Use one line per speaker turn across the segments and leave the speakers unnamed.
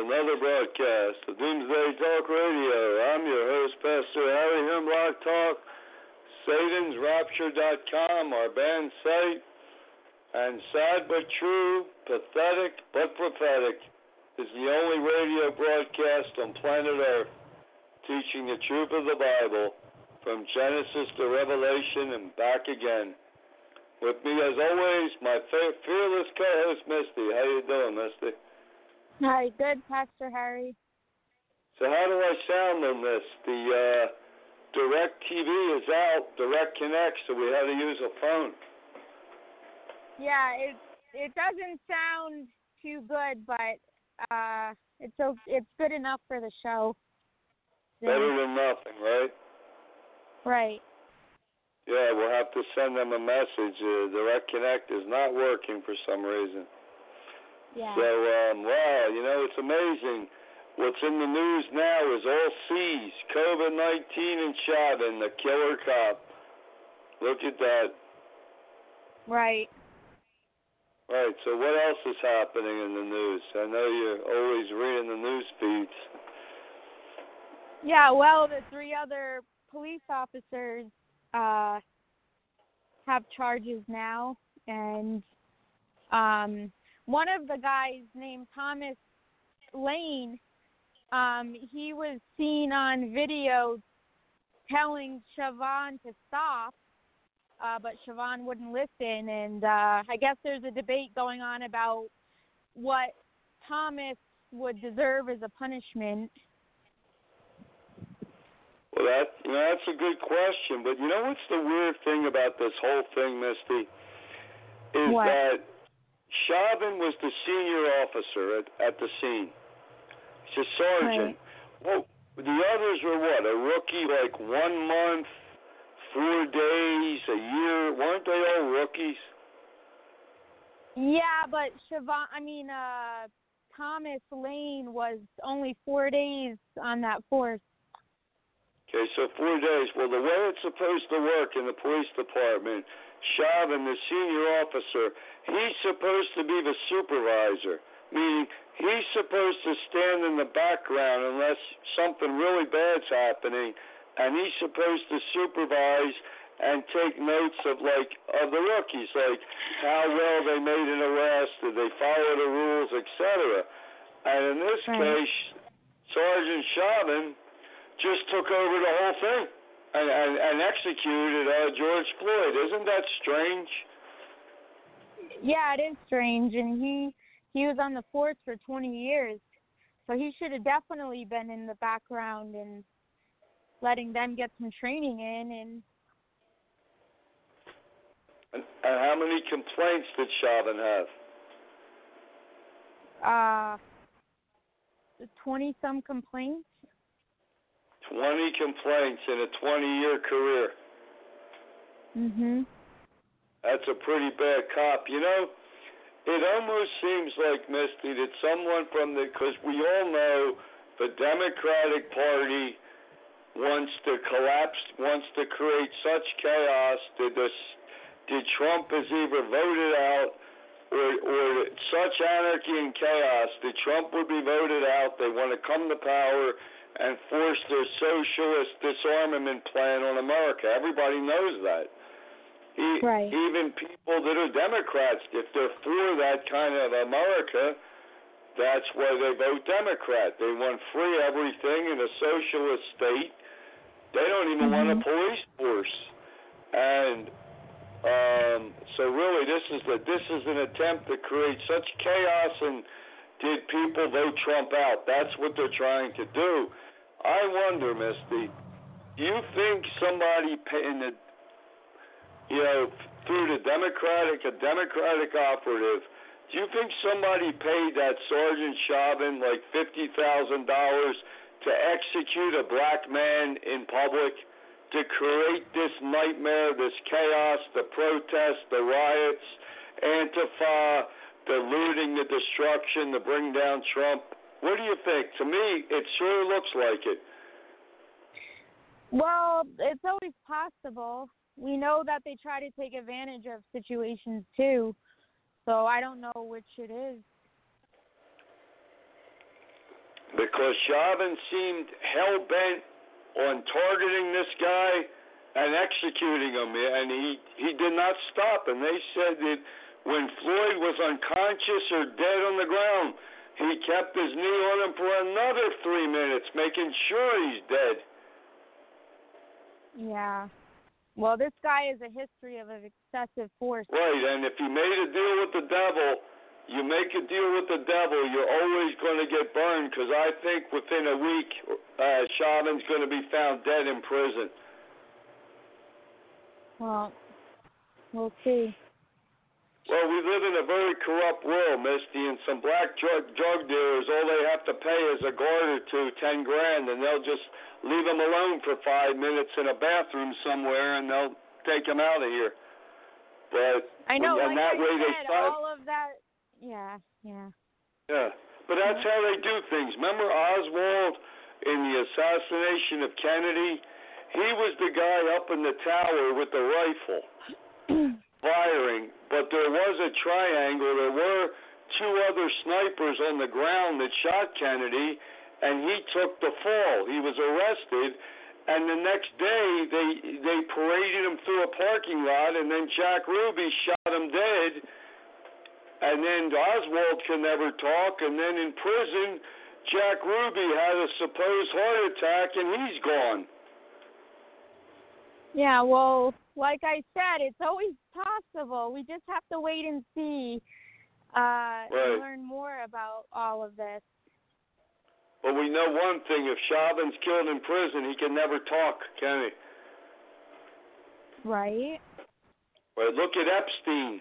another broadcast of Doomsday Talk Radio. I'm your host, Pastor Harry Hemlock Talk, SatansRapture.com, our band site, and sad but true, pathetic but prophetic is the only radio broadcast on planet Earth teaching the truth of the Bible from Genesis to Revelation and back again. With me, as always, my fe- fearless co-host, Misty. How you doing, Misty?
Hi, good, Pastor Harry.
So how do I sound on this? The uh, Direct TV is out, Direct Connect, so we had to use a phone.
Yeah, it it doesn't sound too good, but uh, it's it's good enough for the show.
Better than nothing, right?
Right.
Yeah, we'll have to send them a message. Uh, Direct Connect is not working for some reason.
Yeah.
So, um, wow, you know, it's amazing. What's in the news now is all C's. COVID 19 and Chauvin, the killer cop. Look at that.
Right.
Right, so what else is happening in the news? I know you're always reading the news feeds.
Yeah. Well, the three other police officers uh, have charges now, and um, one of the guys named Thomas Lane, um, he was seen on video telling Chauvin to stop, uh, but Chauvin wouldn't listen. And uh, I guess there's a debate going on about what Thomas would deserve as a punishment.
Well, that you know that's a good question, but you know what's the weird thing about this whole thing, Misty, is
What?
that Chauvin was the senior officer at, at the scene. He's a sergeant. Well, the others were what? A rookie, like one month, four days, a year. Weren't they all rookies?
Yeah, but Chauvin, I mean, uh, Thomas Lane was only four days on that force.
Okay, so four days. Well, the way it's supposed to work in the police department, Chauvin, the senior officer, he's supposed to be the supervisor, meaning he's supposed to stand in the background unless something really bad's happening, and he's supposed to supervise and take notes of like of the rookies, like how well they made an arrest, did they follow the rules, etc. And in this
Right.
case, Sergeant Chauvin just took over the whole thing and, and, and executed uh, George Floyd. Isn't that strange?
Yeah, it is strange, and he he was on the force for 20 years, so he should have definitely been in the background and letting them get some training in. And
And, and how many complaints did Chauvin have?
uh, 20 some complaints.
20 complaints in a 20 year career.
Mhm.
That's a pretty bad cop. You know, it almost seems like, Misty, that someone from the, because we all know the Democratic Party wants to collapse, wants to create such chaos that this, did Trump is either voted out or, or such anarchy and chaos that Trump would be voted out. They want to come to power and force their socialist disarmament plan on America. Everybody knows that. E-
Right.
Even people that are Democrats, if they're for that kind of America, that's why they vote Democrat. They want free everything in a socialist state. They don't even want a
Mhm.
police force. and um, so really this is the this is an attempt to create such chaos and did people vote Trump out? That's what they're trying to do. I wonder, Misty, do you think somebody in the you know through the Democratic a Democratic operative? Do you think somebody paid that Sergeant Chauvin like fifty thousand dollars to execute a black man in public? to create this nightmare, this chaos, the protests, the riots, Antifa, the looting, the destruction, to bring down Trump. What do you think? To me, it sure looks like it.
Well, it's always possible. We know that they try to take advantage of situations too. So I don't know which it is.
Because Chauvin seemed hell bent on targeting this guy and executing him, and he he did not stop. And they said that when Floyd was unconscious or dead on the ground, he kept his knee on him for another three minutes, making sure he's dead.
Yeah. Well, this guy has a history of excessive force.
Right, and if you made a deal with the devil, you make a deal with the devil, you're always going to get burned because I think within a week, uh, Chauvin's going to be found dead in prison.
Well, we'll see.
Well, we live in a very corrupt world, Misty, and some black drug drug dealers, all they have to pay is a guard or two, ten grand, and they'll just leave them alone for five minutes in a bathroom somewhere, and they'll take them out of here. But
I know,
and
like
that
I
way
said,
they start,
all of that yeah, yeah.
Yeah, but that's how they do things. Remember Oswald in the assassination of Kennedy? He was the guy up in the tower with the rifle firing, but there was a triangle. There were two other snipers on the ground that shot Kennedy, and he took the fall. He was arrested, and the next day they they paraded him through a parking lot, and then Jack Ruby shot him dead and then Oswald can never talk, and then in prison, Jack Ruby had a supposed heart attack, and he's gone.
Yeah, well, like I said, it's always possible. We just have to wait and see uh,
right.
and learn more about all of this.
But we know one thing: if Chauvin's killed in prison, he can never talk, can he?
Right.
Right. Look at Epstein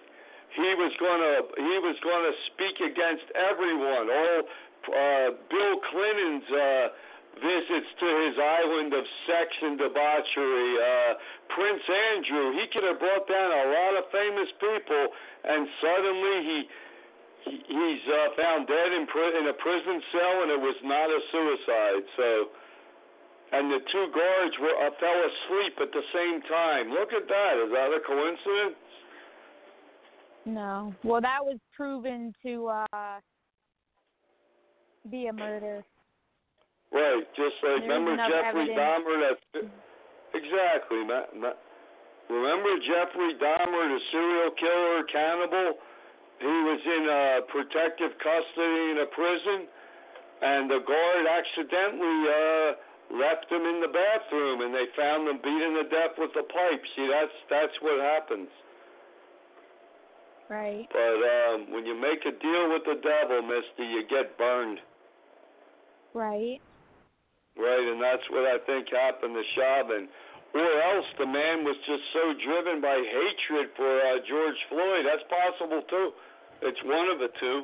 he was going to he was going to speak against everyone. All uh, Bill Clinton's uh, visits to his island of sex and debauchery. Uh, Prince Andrew, he could have brought down a lot of famous people, and suddenly he. He's uh, found dead in, pri- in a prison cell, and it was not a suicide. So, and the two guards were uh, fell asleep at the same time. Look at that! Is that a coincidence?
No. Well, that was proven to uh, be a murder.
Right, just like
There's
remember Jeffrey
evidence.
Dahmer. That exactly. Matt, Matt, remember Jeffrey Dahmer, the serial killer, cannibal. He was in uh, protective custody in a prison, and the guard accidentally uh, left him in the bathroom, and they found him beaten to death with a pipe. See, that's that's what happens.
Right.
But um, when you make a deal with the devil, Misty, you get burned.
Right.
Right, and that's what I think happened to Chauvin. Or else the man was just so driven by hatred for uh, George Floyd. That's possible too. It's one of the two.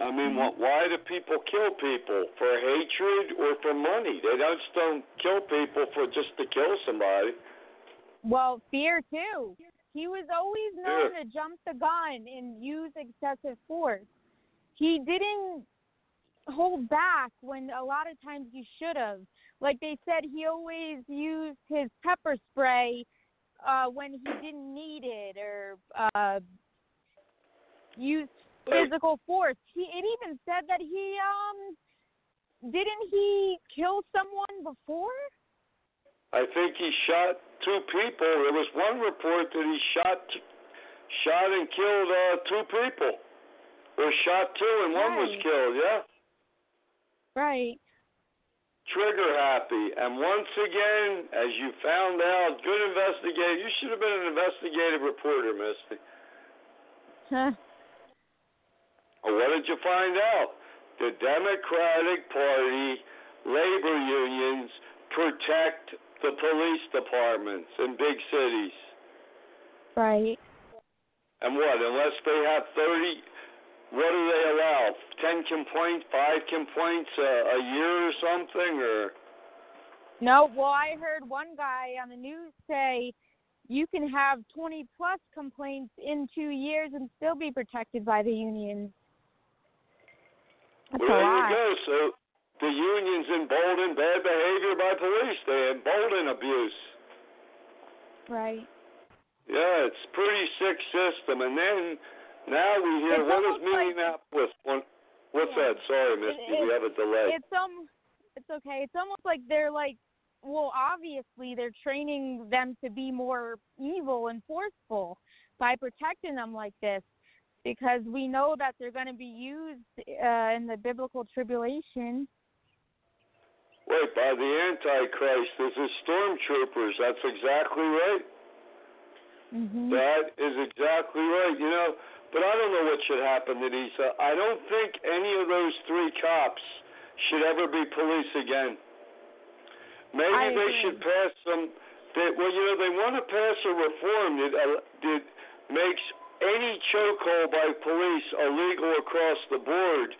I mean,
Mm-hmm.
why do people kill people for hatred or for money? They don't just don't kill people for just to kill somebody.
Well, fear too. He was always known to jump the gun and use excessive force. He didn't hold back when a lot of times he should have. Like they said, he always used his pepper spray uh, when he didn't need it or uh, used physical force. He it even said that he um didn't he kill someone before?
I think he shot two people. There was one report that he shot, shot and killed uh, two people, or shot two and one was killed. Yeah,
Right.
trigger happy. And once again, as you found out, good investigator. You should have been an investigative reporter, Misty.
Huh.
Well, what did you find out? The Democratic Party labor unions protect the police departments in big cities.
Right.
And what? Unless they have 30, what do they allow? 10 complaints, 5 complaints a, a year or something? Or
No, well, I heard one guy on the news say you can have 20 plus complaints in two years and still be protected by the unions. That's
well, there you go. So the unions embolden bad behavior by police. They embolden abuse.
Right.
Yeah, it's pretty sick system. And then now we hear
It's
what is
almost like-
with One, what's
Yeah.
that? Sorry, Misty,
it-
we have a delay.
It's um, it's okay. It's almost like they're like, well, obviously they're training them to be more evil and forceful by protecting them like this, because we know that they're going to be used uh, in the biblical tribulation.
Wait, by the Antichrist, this is stormtroopers. That's exactly right.
hmm
That is exactly right. You know, but I don't know what should happen to these. Uh, I don't think any of those three cops should ever be police again. Maybe
I
they
agree.
should pass some. They, well, you know, they want to pass a reform that uh, that makes any chokehold by police illegal across the board.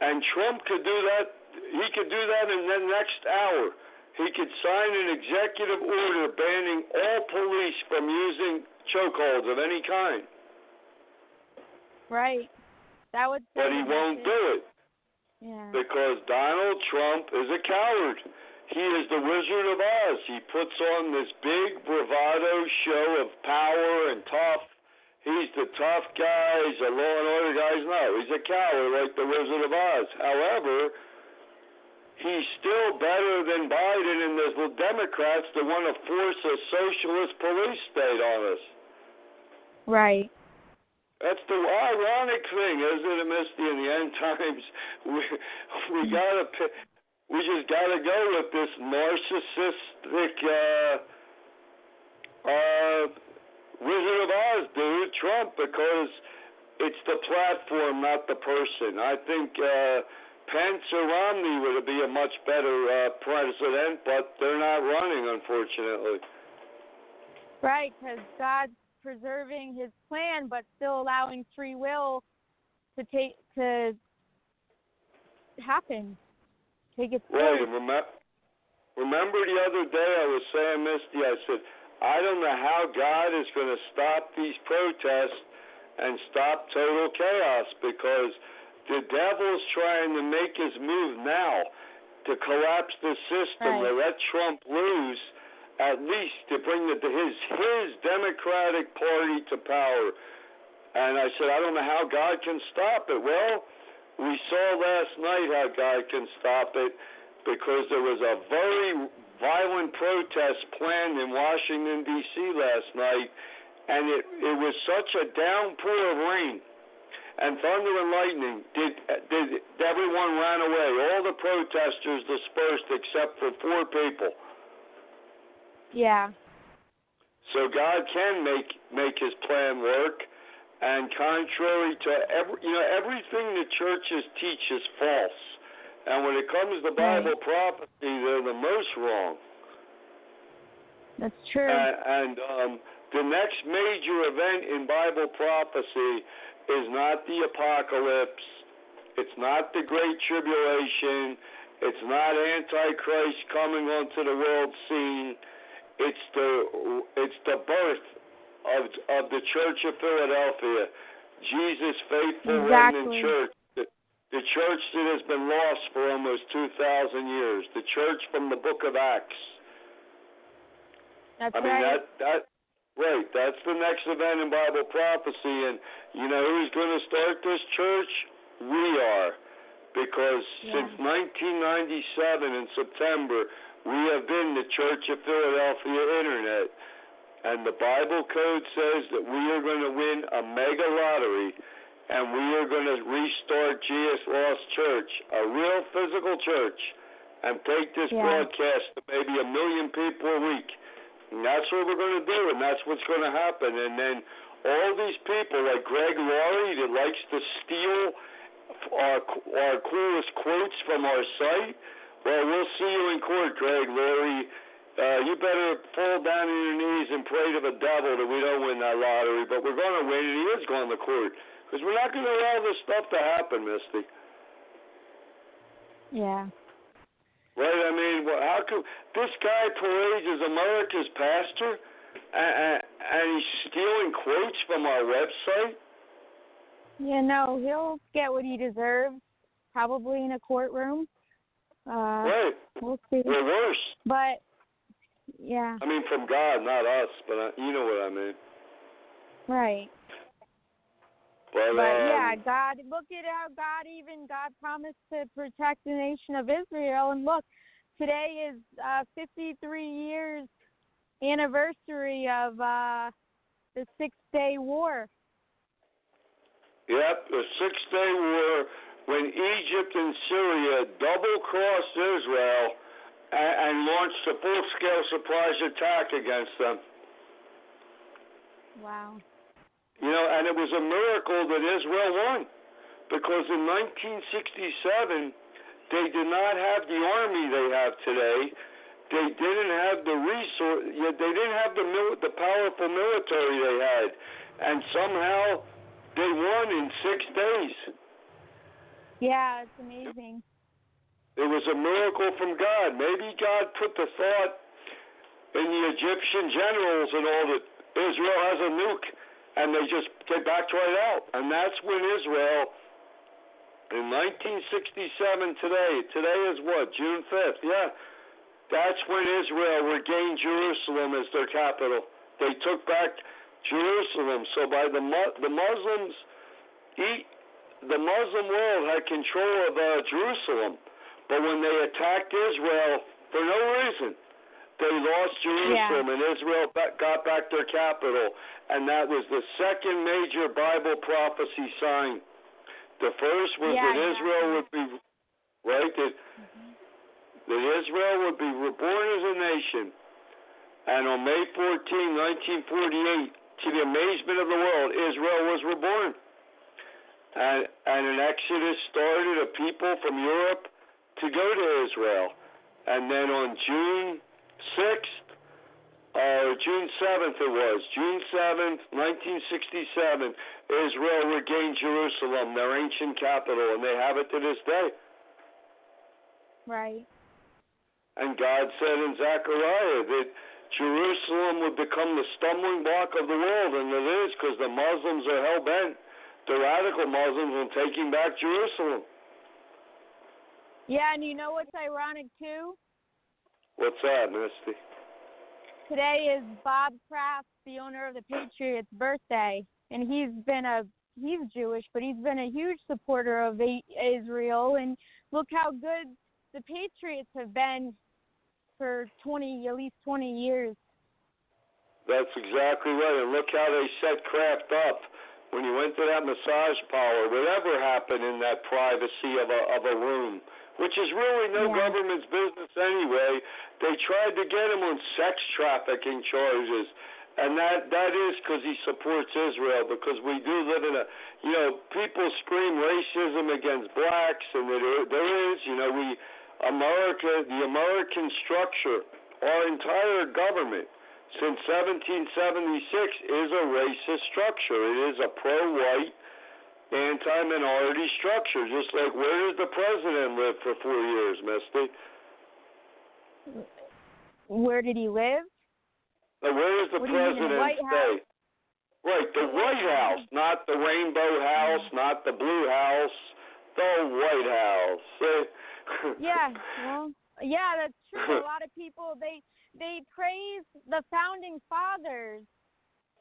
And Trump could do that. He could do that in the next hour. He could sign an executive order banning all police from using chokeholds of any kind.
Right. That would.
But he won't do it
Yeah.
because Donald Trump is a coward. He is the Wizard of Oz. He puts on this big bravado show of power and tough. He's the tough guy. He's a law and order guy. No, he's a coward like the Wizard of Oz. However, he's still better than Biden and the Democrats that want to force a socialist police state on us.
Right.
That's the ironic thing, isn't it, Misty? In the end times, we we gotta we just gotta go with this narcissistic uh, uh, Wizard of Oz dude, Trump, because it's the platform, not the person. I think uh, Pence or Romney would be a much better uh, president, but they're not running, unfortunately.
Right, because God's preserving His plan, but still allowing free will to take to happen, take its
Right,
course.
remember, remember the other day I was saying, Misty, I said, I don't know how God is going to stop these protests and stop total chaos because the devil's trying to make his move now to collapse the system,
Right.
to let Trump lose, at least to bring the, his his Democratic Party to power. And I said, I don't know how God can stop it. Well, we saw last night how God can stop it because there was a very violent protest planned in Washington D.C. last night, and it it was such a downpour of rain and thunder and lightning. Did did everyone ran away? All the protesters dispersed except for four people.
Yeah.
So God can make make His plan work, and contrary to every you know everything the churches teach is false, and when it comes to Bible prophecy, they're the most wrong.
That's true.
And, and um, the next major event in Bible prophecy is not the apocalypse. It's not the Great Tribulation. It's not Antichrist coming onto the world scene. It's the it's the birth of of the Church of Philadelphia, Jesus' faithful remnant
Exactly.
church. The, the church that has been lost for almost two thousand years. The church from the Book of Acts.
That's
I mean
right.
that that right. That's the next event in Bible prophecy, and you know who's going to start this church? We are, because
Yeah.
since 1997 in September, we have been the Church of Philadelphia Internet, and the Bible code says that we are going to win a mega lottery, and we are going to restart Jesus' Lost Church, a real physical church and take this
Yeah.
broadcast to maybe a million people a week. And that's what we're going to do, and that's what's going to happen. And then all these people like Greg Laurie that likes to steal our our coolest quotes from our site. Well, we'll see you in court, Greg Laurie. Uh, you better fall down on your knees and pray to the devil that we don't win that lottery. But we're going to win, and he is going to court because we're not going to allow this stuff to happen, Misty.
Yeah.
Right? I mean, well, how come this guy parades as America's pastor, and, and he's stealing quotes from our website?
Yeah, no, he'll get what he deserves, probably in a courtroom. Uh,
right.
We'll see.
Or worse.
But yeah,
I mean, from God, not us, but uh, you know what I mean.
right.
But,
But
um,
yeah, God, look at how God even God promised to protect the nation of Israel, and look, today is uh, 53 years anniversary of uh, the Six Day War.
Yep, the Six Day War, when Egypt and Syria double crossed Israel and, and launched a full scale surprise attack against them.
Wow.
You know, and it was a miracle that Israel won. Because in 1967, they did not have the army they have today. They didn't have the resource. They didn't have the mil- the powerful military they had, and somehow they won in six days.
Yeah, it's amazing.
It was a miracle from God. Maybe God put the thought in the Egyptian generals and all that Israel has a nuke, and they just they backed right out. And that's when Israel, in 1967, today, today is what June 5th. Yeah, that's when Israel regained Jerusalem as their capital. They took back Jerusalem. So by the the Muslims, the Muslim world had control of uh, Jerusalem. But when they attacked Israel, for no reason, they lost Jerusalem, and Israel got back their capital. And that was the second major Bible prophecy sign. The first was
Yeah,
that
know.
Israel would be right that that Israel would be reborn as a nation. And on May 14, 1948, to the amazement of the world, Israel was reborn. And, and an exodus started of people from Europe to go to Israel. And then on June 6th, uh, June 7th it was, June 7th, 1967, Israel regained Jerusalem, their ancient capital, and they have it to this day.
Right.
And God said in Zechariah that Jerusalem would become the stumbling block of the world, and it is because the Muslims are hell bent, the radical Muslims, on taking back Jerusalem.
Yeah, and you know what's ironic too?
What's that, Misty?
Today is Bob Kraft, the owner of the Patriots' birthday, and he's been a he's Jewish, but he's been a huge supporter of Israel. And look how good the Patriots have been for 20, at least 20 years.
That's exactly right. And look how they set Kraft up when you went to that massage parlor. Whatever happened in that privacy of a of a room, which is really no
Yeah.
government's business anyway. They tried to get him on sex trafficking charges. And that that is because he supports Israel. Because we do live in a, you know, people scream racism against blacks, and there there is, you know, we America, the American structure, our entire government since 1776 is a racist structure. It is a pro-white, anti-minority structure. Just like where does the president live for four years, Misty?
Where did he live?
Now, where does the
What
president
White
stay? Right, the White House, not the Rainbow House, not the Blue House, the White House.
Yeah, well, yeah, that's true. A lot of people they they praise the founding fathers,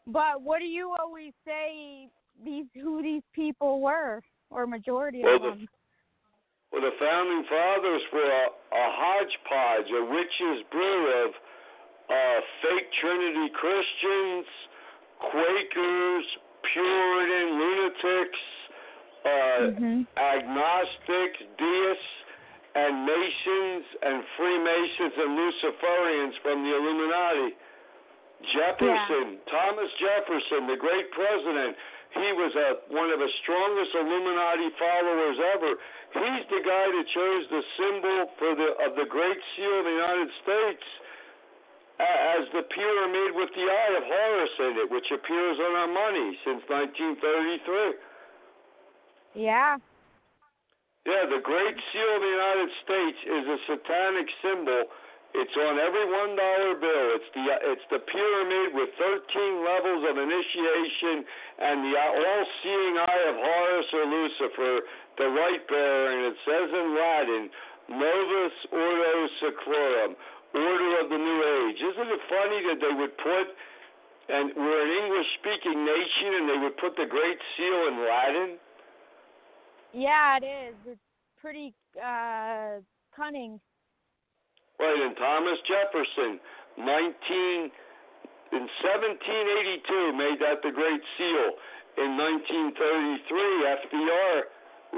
but what do you always say these who these people were, or majority
Well,
of
the-
them?
Well, the founding fathers were a, a hodgepodge, a witch's brew of uh, fake Trinity Christians, Quakers, Puritan lunatics, uh,
hmm
agnostics, deists, and Masons and Freemasons and Luciferians from the Illuminati. Jefferson, yeah. Thomas Jefferson, the great president, he was a, one of the strongest Illuminati followers ever. He's the guy that chose the symbol for the of the Great Seal of the United States as the pyramid with the Eye of Horus in it, which appears on our money since 1933.
Yeah.
Yeah, the Great Seal of the United States is a satanic symbol. It's on every one dollar bill. It's the uh, it's the pyramid with 13 levels of initiation and the uh, all-seeing eye of Horus or Lucifer, the light bearer, and it says in Latin, Novus Ordo Seclorum, Order of the New Age. Isn't it funny that they would put, and we're an English-speaking nation, and they would put the Great Seal in Latin?
Yeah, it is. It's pretty uh, cunning.
Right, and Thomas Jefferson, 19 in 1782, made that the Great Seal. In 1933, FDR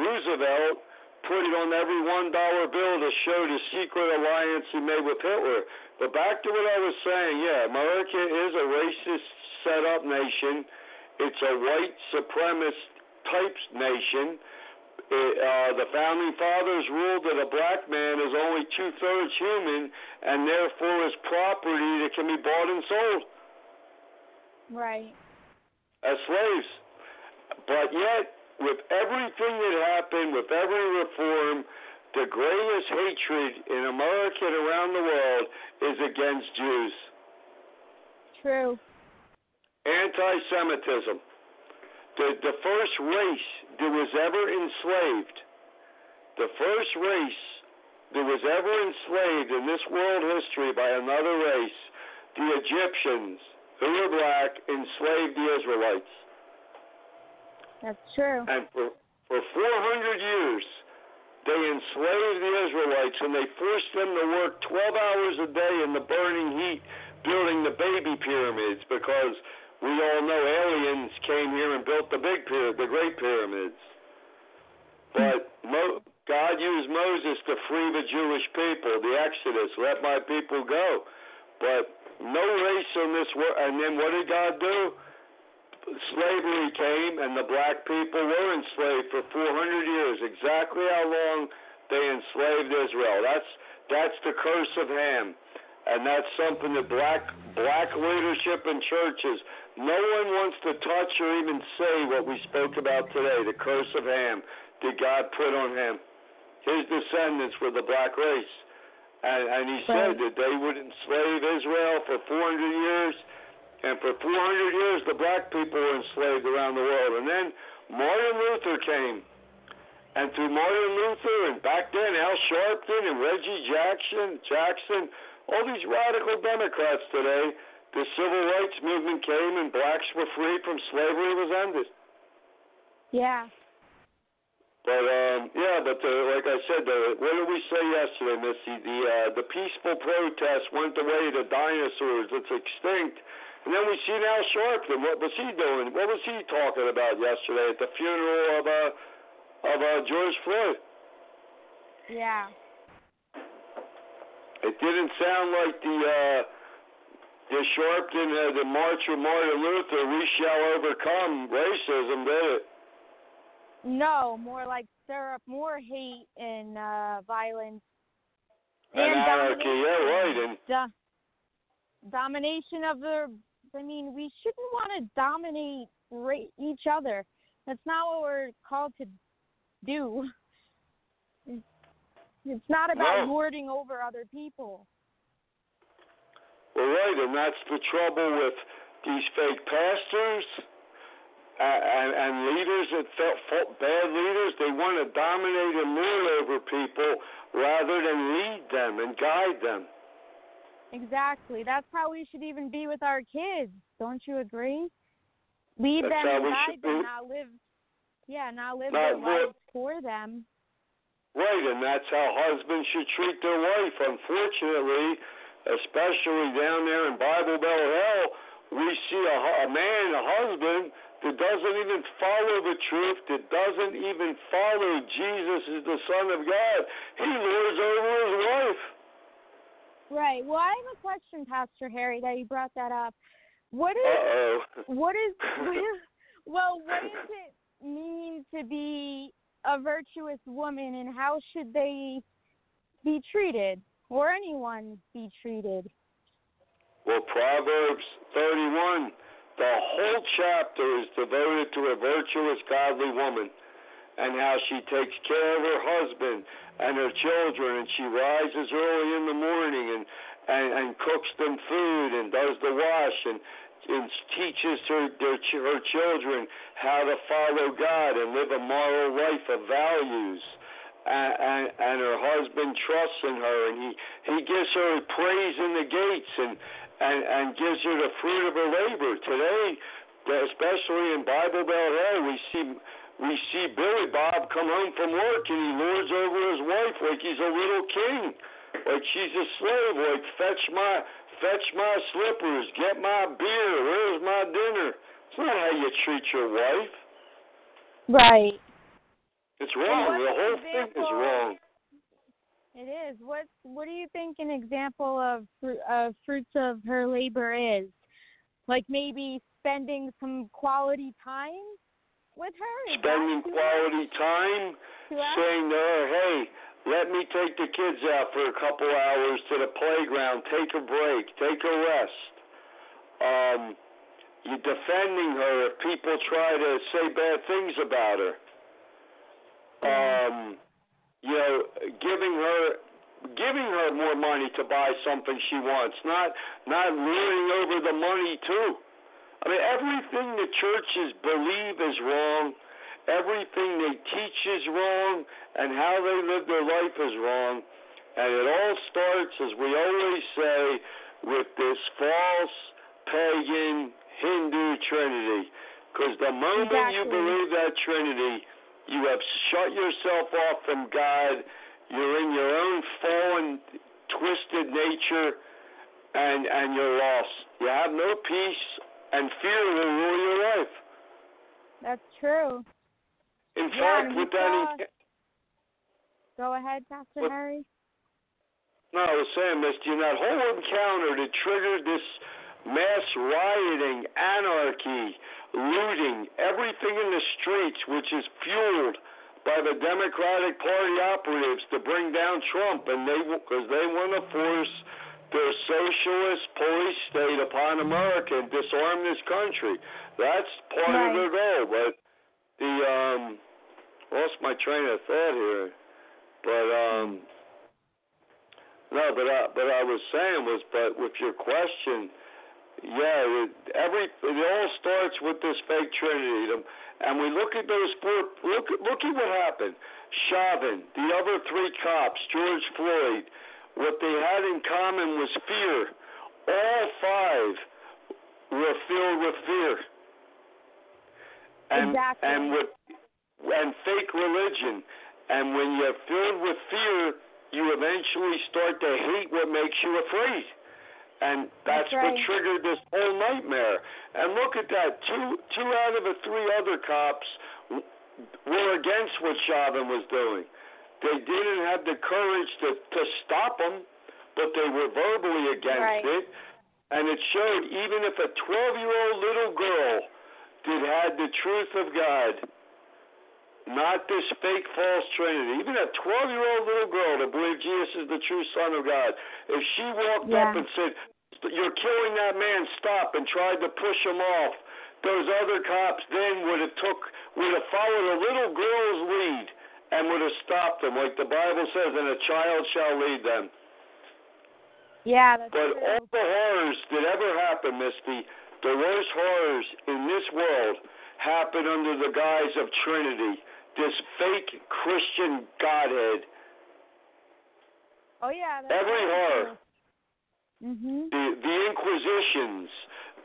Roosevelt put it on every one dollar bill to show the secret alliance he made with Hitler. But back to what I was saying, yeah, America is a racist set up nation. It's a white supremacist type nation it, uh, the founding fathers ruled that a black man is only two thirds human and therefore is property that can be bought and sold.
Right.
As slaves. But yet, with everything that happened, with every reform, the greatest hatred in America and around the world is against Jews.
True.
Anti Semitism the, the first race that was ever enslaved, the first race that was ever enslaved in this world history by another race, the Egyptians, who were black, enslaved the Israelites.
That's true.
And for, for 400 years, they enslaved the Israelites and they forced them to work 12 hours a day in the burning heat building the baby pyramids because we all know aliens came here and built the big pyramid, the great pyramids. But Mo- God used Moses to free the Jewish people, the Exodus, let my people go. But no race in this world. And then what did God do? Slavery came, and the black people were enslaved for 400 years. Exactly how long they enslaved Israel. That's that's the curse of Ham, and that's something that black black leadership in churches no one wants to touch or even say what we spoke about today the curse of Ham that God put on him. His descendants were the black race. And, and he right. said that they would enslave Israel for 400 years. And for 400 years, the black people were enslaved around the world. And then Martin Luther came. And through Martin Luther and back then Al Sharpton and Reggie Jackson, Jackson, all these radical Democrats today, the civil rights movement came and blacks were free from slavery was ended.
Yeah.
But um, yeah, but the, like I said, the, what did we say yesterday, Misty? The uh, the peaceful protest went the way of the dinosaurs. It's extinct. And then we see Al Sharpton. What was he doing? What was he talking about yesterday at the funeral of uh of uh, George Floyd?
Yeah.
It didn't sound like the uh, the Sharpton, uh, the March of Martin Luther, we shall overcome racism, did it?
No, more like stir up more hate and uh, violence.
And, and anarchy, yeah, right. And
do- domination of the. I mean, we shouldn't want to dominate ra- each other. That's not what we're called to do. It's not about no. lording over other people.
Well, right, and that's the trouble with these fake pastors and, and, and leaders that felt bad leaders. They want to dominate and rule over people rather than lead them and guide them.
Exactly. That's how we should even be with our kids. Don't you agree? Lead
That's
them and
guide
them. Not live. Yeah, not live not their lives for them.
Right, and that's how husbands should treat their wife. Unfortunately, especially down there in Bible Belt Hell, we see a, a man, a husband, that doesn't even follow the truth, that doesn't even follow Jesus is the Son of God. He lords over his wife.
Right. Well, I have a question, Pastor Harry, that you brought that up. What is
Uh-oh.
what is what is well, what does it mean to be a virtuous woman and how should they be treated or anyone be treated?
Well, Proverbs 31, the whole chapter is devoted to a virtuous, godly woman and how she takes care of her husband and her children, and she rises early in the morning and and, and cooks them food and does the wash and and teaches her their, her children how to follow God and live a moral life of values. And, and, and her husband trusts in her, and he he gives her praise in the gates, and and and gives her the fruit of her labor. Today, especially in Bible Belt Hall, we see we see Billy Bob come home from work and he lords over his wife like he's a little king, like she's a slave. Like fetch my fetch my slippers, get my beer, where's my dinner? It's not how you treat your wife.
Right.
It's wrong. The whole thing is wrong.
It is. What What do you think an example of of fruits of her labor is? Like maybe spending some quality time with her.
Spending quality time, saying to her, "Hey, let me take the kids out for a couple hours to the playground. Take a break. Take a rest." Um, you're defending her if people try to say bad things about her. Um, you know, giving her giving her more money to buy something she wants, not not luring over the money too. I mean, everything the churches believe is wrong. Everything they teach is wrong, and how they live their life is wrong. And it all starts, as we always say, with this false pagan Hindu Trinity. Because the moment you believe that Trinity, you have shut yourself off from God. You're in your own fallen, twisted nature, and and you're lost. You have no peace, and fear will rule your life.
That's true.
In
Yeah,
fact, with that,
saw- Go ahead, Pastor
What-
Harry.
no, I was saying, Misty, in that whole encounter that triggered this mass rioting, anarchy, looting, everything in the streets, which is fueled by the Democratic Party operatives to bring down Trump, and they because they want to force their socialist police state upon America and disarm this country. That's part
Right.
of their goal. But the um, lost my train of thought here. But um, no, but I, but I was saying was, but with your question, yeah, it, every it all starts with this fake Trinity, and we look at those four. Look look at what happened. Chauvin, the other three cops, George Floyd. What they had in common was fear. All five were filled with fear. And,
Exactly.
And with and fake religion. And when you're filled with fear, you eventually start to hate what makes you afraid. And that's,
That's
what triggered this whole nightmare. And look at that. Two two out of the three other cops were against what Chauvin was doing. They didn't have the courage to, to stop him, but they were verbally against
Right.
it. And it showed even if a 12 year old little girl did had the truth of God, not this fake false Trinity, even a 12 year old little girl that believed Jesus is the true Son of God, if she walked
Yeah.
up and said, You're killing that man, stop, and tried to push him off, those other cops then would have took would have followed a little girl's lead and would have stopped them, like the Bible says, and a child shall lead them.
Yeah, that's
But
true.
all the horrors that ever happened, Misty, the worst horrors in this world happen under the guise of Trinity, this fake Christian Godhead.
oh yeah.
Every horror.
Mhm.
The, the Inquisitions,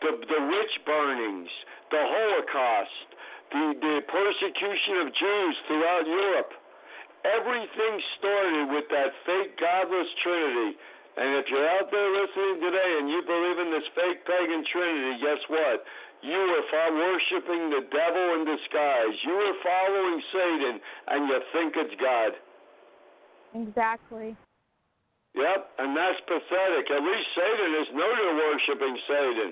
the, the witch burnings, the Holocaust, the, the persecution of Jews throughout Europe. Everything started with that fake godless Trinity And if you're out there listening today and you believe in this fake pagan trinity, guess what? You are worshiping the devil in disguise. You are following Satan and you think it's God.
Exactly.
Yep, and that's pathetic. At least Satan is known to worshiping Satan.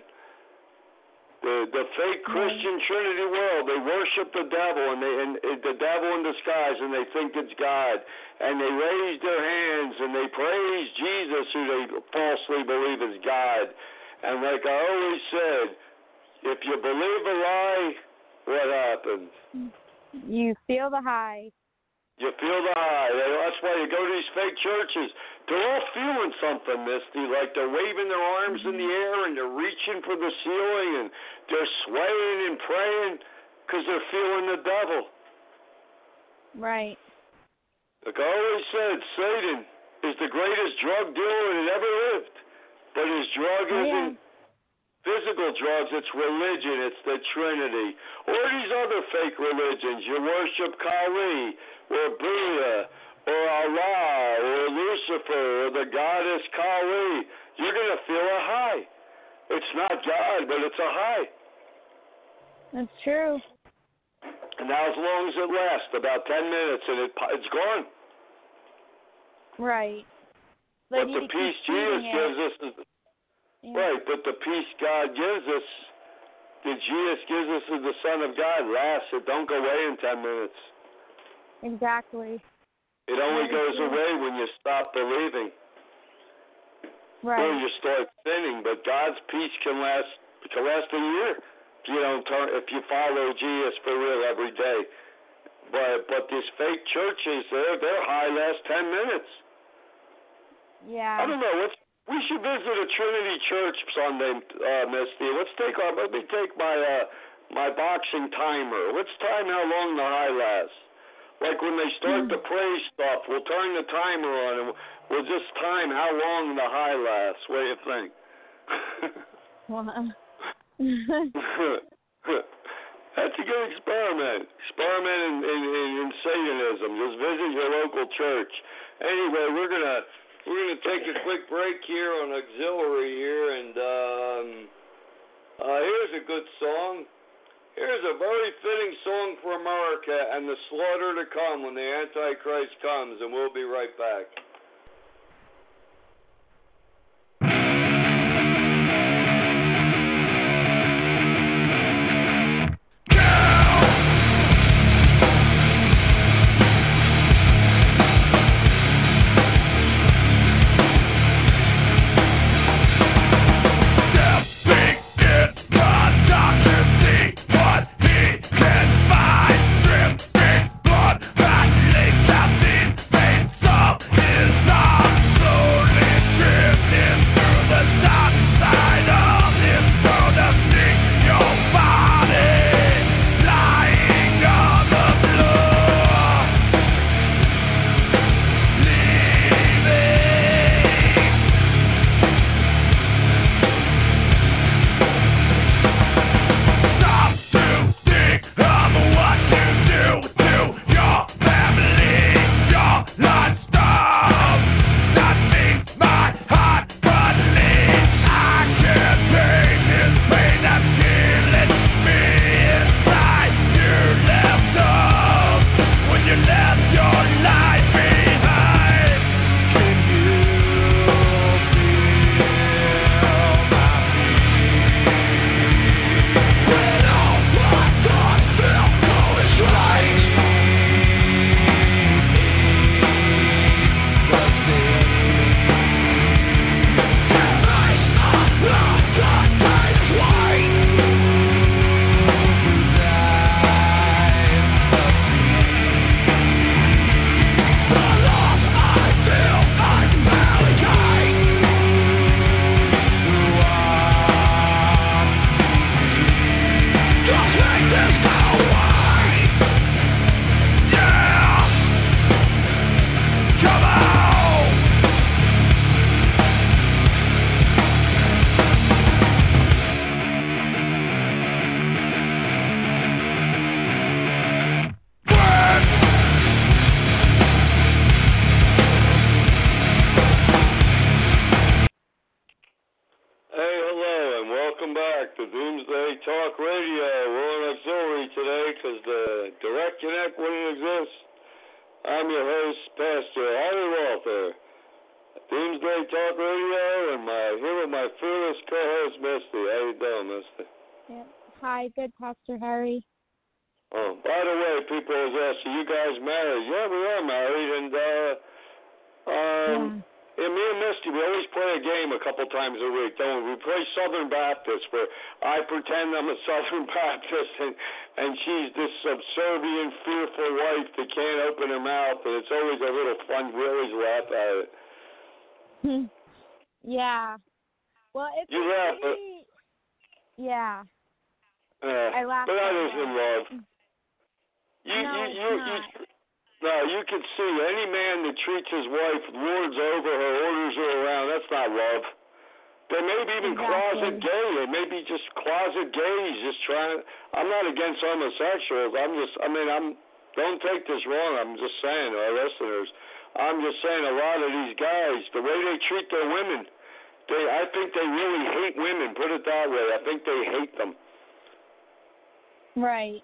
The the fake mm-hmm. Christian Trinity world, they worship the devil and they and the devil in disguise and they think it's God. And they raise their hands and they praise Jesus who they falsely believe is God. And like I always said, if you believe a lie, what happens?
You feel the high.
You feel the high. That's why you go to these fake churches. They're all feeling something, Misty. Like they're waving their arms in the mm-hmm. air and they're reaching for the ceiling and they're swaying and praying because they're feeling the devil.
Right.
Like I always said, Satan is the greatest drug dealer that ever lived. But his drug
Oh,
isn't
yeah.
Physical drugs, it's religion, it's the Trinity. Or these other fake religions. You worship Kali or Buddha or Allah or Lucifer or the goddess Kali. You're going to feel a high. It's not God, but it's a high.
That's true.
And now, as long as it lasts, about 10 minutes, and it, it's gone.
Right.
But
need
the peace Jesus gives us is. Right, but the peace God gives us, that Jesus gives us as the Son of God, lasts. It don't go away in 10 minutes.
Exactly.
It only goes away when you stop believing or
Right.
you start sinning. But God's peace can last can last a year if you don't turn if you follow Jesus for real every day. But but these fake churches, they're they're high last 10 minutes.
Yeah.
I don't know. Let's we should visit a Trinity Church Sunday, uh, Misty. Let's take our let me take my uh my boxing timer. Let's time how long the high lasts. Like when they start the praise stuff, we'll turn the timer on and we'll just time how long the high lasts. What do you think? That's a good experiment. Experiment in, in, in, in Satanism. Just visit your local church. Anyway, we're gonna we're gonna take a quick break here on auxiliary here, and um, uh, here's a good song. Here's a very fitting song for America and the slaughter to come when the Antichrist comes, and we'll be right back. Southern Baptist, and and she's this subservient, fearful wife that can't open her mouth, and it's always a little fun. We always laugh at it.
yeah. Well, it's
You laugh, but-
yeah.
Uh,
I laugh
but that
at
isn't love. You,
No,
you, you,
not.
you, no, you can see any man that treats his wife, lords over her, orders her around. That's not love. They may be even
Exactly.
closet gay. They may be just closet gays, just trying. I'm not against homosexuals. I'm just. I mean, I'm. Don't take this wrong. I'm just saying, our listeners. I'm just saying, a lot of these guys, the way they treat their women, they. I think they really hate women. Put it that way. I think they hate them.
Right.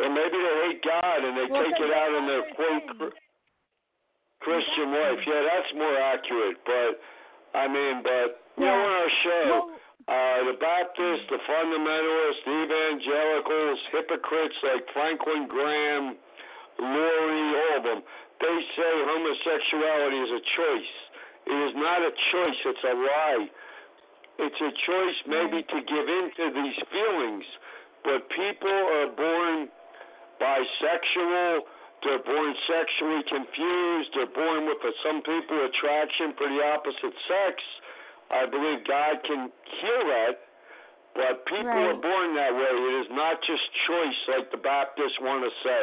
Or maybe they hate God and they
Well,
take it out on their quote Christian wife. Yeah, that's more accurate. But I mean, but you know,
Yeah.
on our show,
Well,
uh, the Baptists, the fundamentalists, the evangelicals, hypocrites like Franklin Graham, Laurie, all of them, they say homosexuality is a choice. It is not a choice. It's a lie. It's a choice maybe to give in to these feelings, but people are born bisexual. They're born sexually confused. They're born with, for some people, attraction for the opposite sex. I believe God can heal that, but people are born that way. It is not just choice, like the Baptists want to say.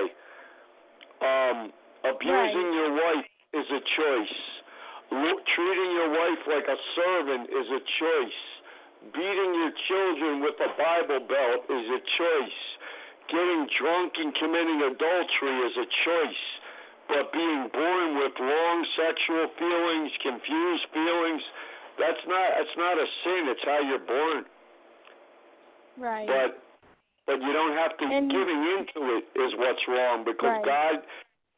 Um, abusing
Right.
your wife is a choice. Lo- treating your wife like a servant is a choice. Beating your children with a Bible belt is a choice. Getting drunk and committing adultery is a choice. But being born with wrong sexual feelings, confused feelings, that's not that's not a sin. It's how you're born.
right.
But but you don't have to
And-
giving into it is what's wrong because
Right.
God.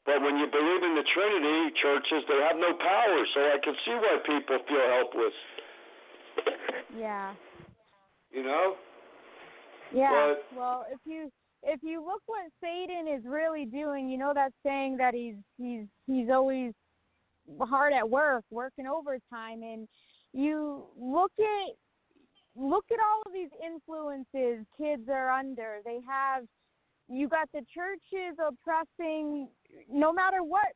But when you believe in the Trinity, churches they have no power. So I can see why people feel helpless.
yeah.
You know.
Yeah.
But-
well, if you if you look what Satan is really doing, you know that saying that he's he's he's always hard at work, working overtime, and you look at look at all of these influences kids are under. They have you got the churches oppressing no matter what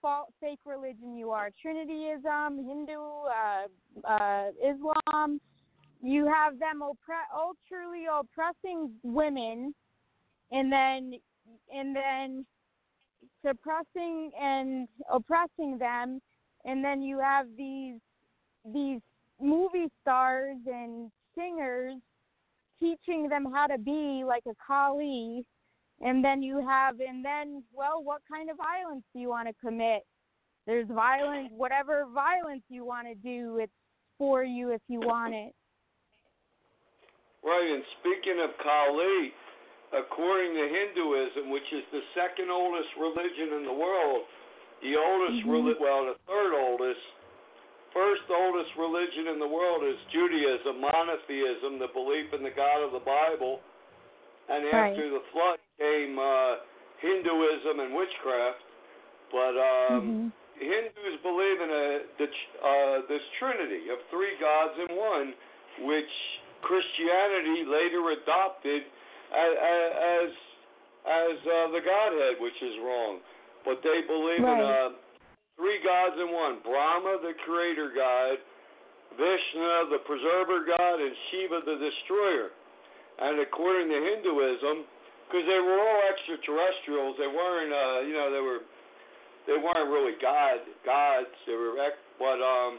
false fake religion you are, Trinityism, Hindu, uh, uh, Islam you have them oppre- ultrally oppressing women and then and then suppressing and oppressing them and then you have these these movie stars and singers teaching them how to be like a Kali and then you have and then well what kind of violence do you want to commit there's violence whatever violence you want to do it's for you if you want it
Right, and speaking of Kali, according to Hinduism, which is the second oldest religion in the world, the oldest,
Mhm.
reli- well, the third oldest, first oldest religion in the world is Judaism, monotheism, the belief in the God of the Bible. And
Right.
after the flood came uh, Hinduism and witchcraft. But um,
Mhm.
Hindus believe in a the, uh, this trinity of three gods in one, which Christianity later adopted as as, as uh, the Godhead, which is wrong. But they believe in
Right.
Three gods in one: Brahma, the creator god, Vishnu, the preserver god, and Shiva, the destroyer. And according to Hinduism, because they were all extraterrestrials, they weren't, uh, you know, they were they weren't really god gods. They were, ex- but um,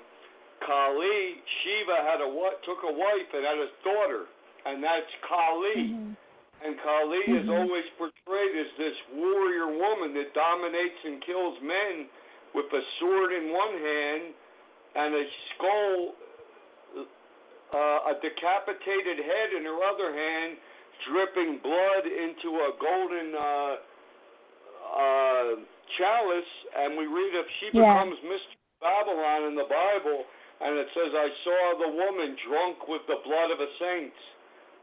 Kali, Shiva had a wa- took a wife and had a daughter, and that's Kali.
Mhm.
And Kali is
Mhm.
always portrayed as this warrior woman that dominates and kills men with a sword in one hand and a skull uh, a decapitated head in her other hand, dripping blood into a golden uh, uh, chalice, and we read if she
Yeah.
becomes Mystery Babylon in the Bible, and it says, "I saw the woman drunk with the blood of the saints."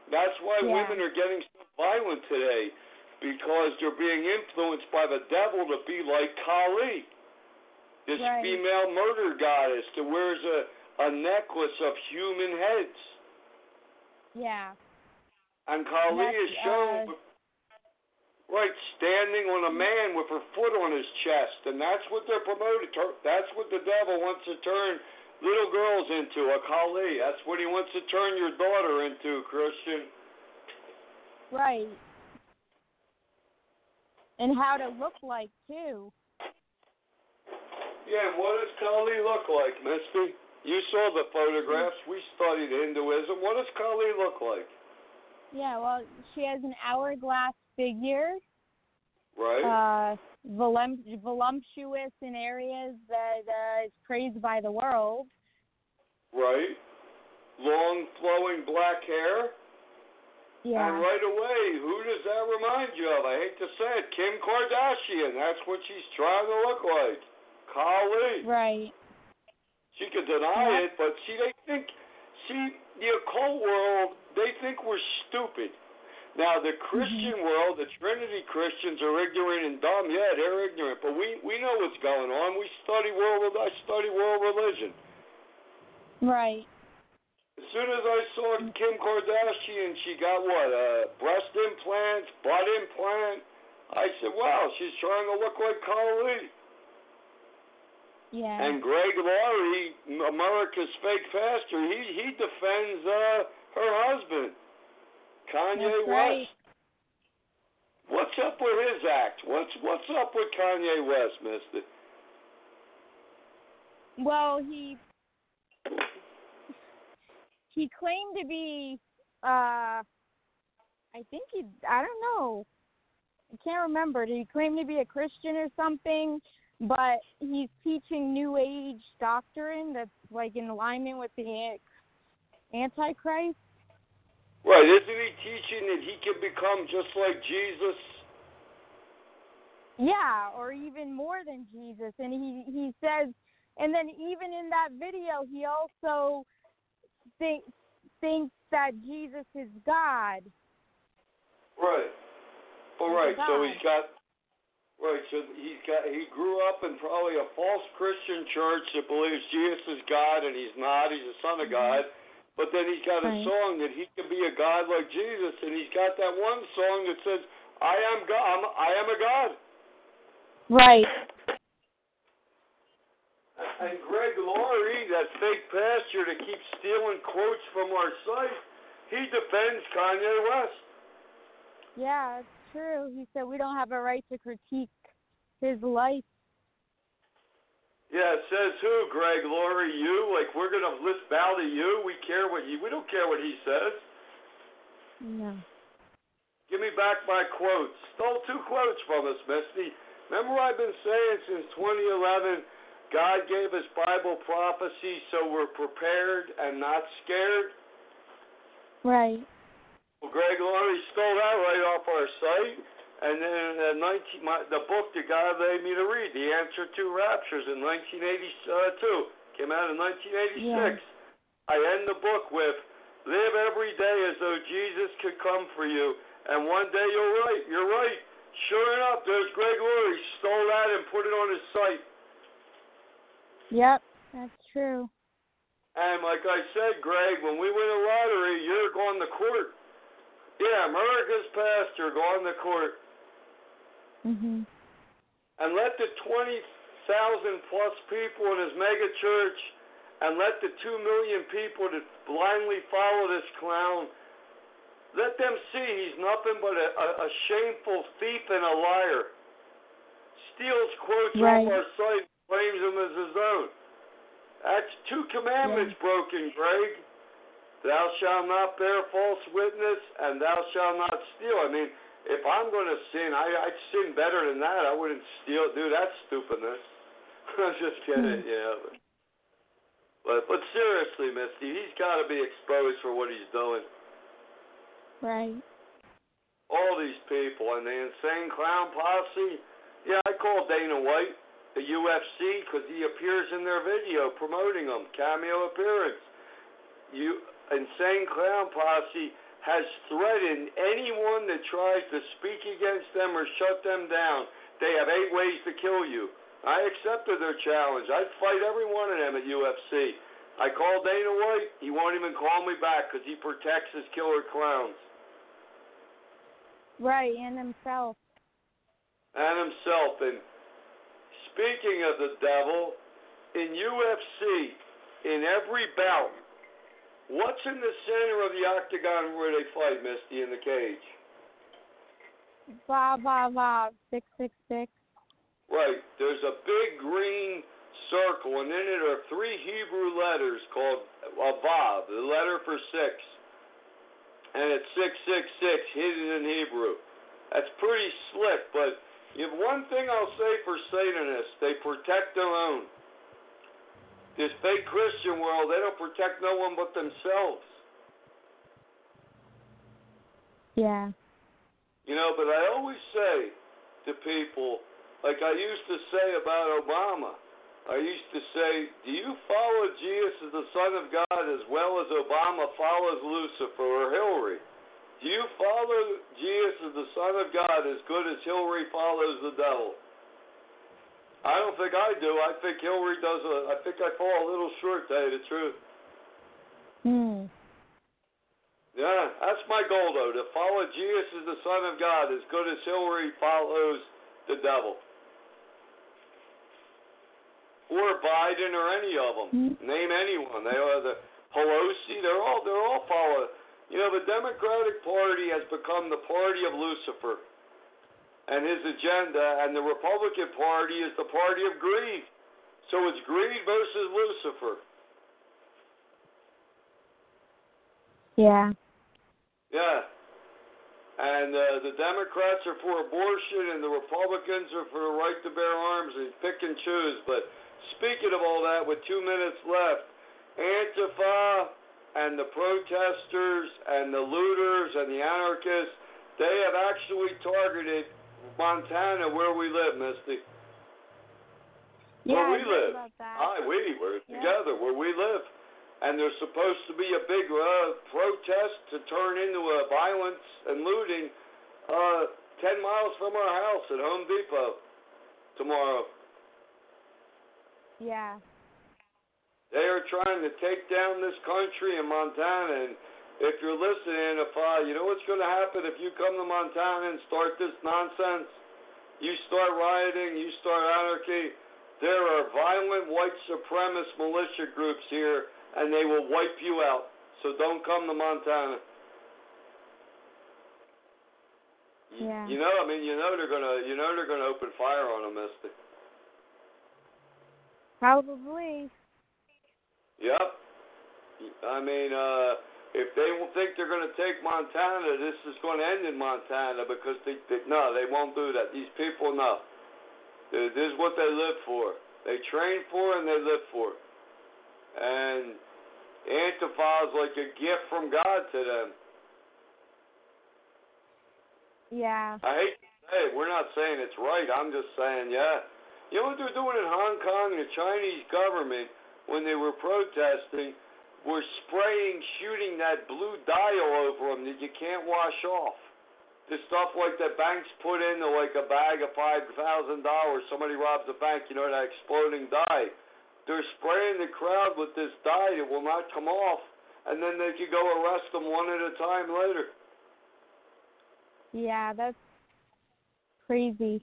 That's why
Yeah.
women are getting so violent today, because they're being influenced by the devil to be like Kali, this
Right.
female murder goddess that wears a a necklace of human heads.
Yeah.
And Kali is shown,
uh,
right, standing on a man with her foot on his chest, and that's what they're promoting. That's what the devil wants to turn little girls into, a Kali. That's what he wants to turn your daughter into, Christian.
Right. And how to look like too.
Yeah, what does Kali look like, Misty? You saw the photographs. We studied Hinduism. What does Kali look like?
Yeah, well, she has an hourglass figure,
Right?
uh, volum- voluptuous in areas that uh, is praised by the world.
right? Long flowing black hair.
Yeah.
And right away, who does that remind you of? I hate to say it, Kim Kardashian. That's what she's trying to look like. Kali.
Right.
She could deny
Yeah.
it, but see, they think, see, the occult world, they think we're stupid. Now, the Christian
Mm-hmm.
world, the Trinity Christians are ignorant and dumb. Yeah, they're ignorant, but we we know what's going on. We study world. I study world religion.
Right.
As soon as I saw Kim Kardashian, she got what? Uh, breast implants, butt implant. I said, wow, she's trying to look like Kali.
Yeah.
And Greg Laurie, America's fake pastor, he he defends uh, her husband, Kanye
That's
West.
right.
What's up with his act? What's what's up with Kanye West, Misty?
Well, he he claimed to be uh I think he I don't know. I can't remember. Did he claim to be a Christian or something? But he's teaching new age doctrine that's like in alignment with the antichrist.
Right? Isn't he teaching that he can become just like Jesus?
Yeah, or even more than Jesus. And he he says and then even in that video he also think, thinks that Jesus is God.
Right. All right. So he's got. Right. So he's got. He grew up in probably a false Christian church that believes Jesus is God and he's not. He's the son of mm-hmm. God. But then he's got a
Right.
song that he can be a God like Jesus, and he's got that one song that says, "I am God. I'm, I am a God."
Right.
And Greg Laurie, that fake pastor that keeps stealing quotes from our site, he defends Kanye West.
Yeah, it's true. He said we don't have a right to critique his life.
Yeah, it says who? Greg Laurie, you? Like we're gonna list bow to you? We care what you? We don't care what he says.
No.
Give me back my quotes. Stole two quotes from us, Misty. Remember I've been saying since 2011, God gave us Bible prophecy so we're prepared and not scared.
Right.
Well, Greg Laurie stole that right off our site. And then uh, 19, my, the book that God made me to read, The Answer to Raptures, in 1982, came out in 1986.
Yeah.
I end the book with, Live every day as though Jesus could come for you, and one day you're right. You're right. Sure enough, there's Greg Laurie. Stole that and put it on his site.
Yep, that's true.
And like I said, Greg, when we win a lottery, you're going to court. Yeah, America's pastor going to court.
Mhm.
and let the 20,000 plus people in his mega church and let the 2 million people that blindly follow this clown let them see he's nothing but a, a, a shameful thief and a liar steals quotes
Right.
off our site claims them as his own that's two commandments broken greg thou shalt not bear false witness and thou shalt not steal i mean if I'm going to sin, I, I'd sin better than that. I wouldn't steal, do that stupidness. I'm just kidding,
Hmm.
yeah. But, But but seriously, Misty, he's got to be exposed for what he's doing.
Right.
All these people and the insane clown posse. Yeah, I called Dana White, the UFC, because he appears in their video promoting them, cameo appearance. You insane clown posse has threatened anyone that tries to speak against them or shut them down. They have eight ways to kill you. I accepted their challenge. I'd fight every one of them at UFC. I called Dana White. He won't even call me back because he protects his killer clowns.
Right, and himself.
And himself. And speaking of the devil, in UFC, in every bout, What's in the center of the octagon where they fight, Misty, in the cage?
Va va va six six six.
Right. There's a big green circle, and in it are three Hebrew letters called a vav, the letter for six, and it's six six six hidden in Hebrew. That's pretty slick, but you have one thing I'll say for Satanists: they protect their own this fake Christian world, they don't protect no one but themselves.
Yeah.
You know, but I always say to people, like I used to say about Obama, I used to say, do you follow Jesus as the Son of God as well as Obama follows Lucifer or Hillary? Do you follow Jesus as the Son of God as good as Hillary follows the devil? I don't think I do. I think Hillary does a. I think I fall a little short. To tell you the truth.
Hmm.
Yeah, that's my goal though. To follow Jesus as the Son of God as good as Hillary follows the devil. Or Biden or any of them.
Mm-hmm.
Name anyone. They are the Pelosi. They're all. They're all follow. You know, the Democratic Party has become the party of Lucifer and his agenda, and the Republican Party is the party of greed. So it's greed versus Lucifer.
Yeah.
Yeah. And uh, the Democrats are for abortion, and the Republicans are for the right to bear arms and pick and choose. But speaking of all that, with two minutes left, Antifa and the protesters and the looters and the anarchists, they have actually targeted Montana, where we live, Misty.
Yeah,
where we
I
live. Hi, we we're
Yeah.
together where we live, and there's supposed to be a big uh, protest to turn into a violence and looting uh, ten miles from our house at Home Depot tomorrow.
Yeah.
They are trying to take down this country in Montana, and if you're listening, if uh, you know what's going to happen if you come to Montana and start this nonsense, you start rioting, you start anarchy. There are violent white supremacist militia groups here, and they will wipe you out. So don't come to Montana.
Yeah.
You know, I mean, you know they're gonna, you know they're gonna open fire on them, Misty.
Probably.
Yep. I mean, uh, if they will think they're going to take Montana, this is going to end in Montana because they, they no, they won't do that. These people know. This is what they live for. They train for and they live for. And Antifa is like a gift from God to them.
Yeah.
I hate to say it. We're not saying it's right. I'm just saying, yeah. You know what they're doing in Hong Kong? The Chinese government, when they were protesting, were spraying, shooting that blue dye all over them that you can't wash off. The stuff like that banks put into like a bag of five thousand dollars. Somebody robs a bank, you know that exploding dye. They're spraying the crowd with this dye that will not come off, and then they could go arrest them one at a time later.
Yeah, that's crazy.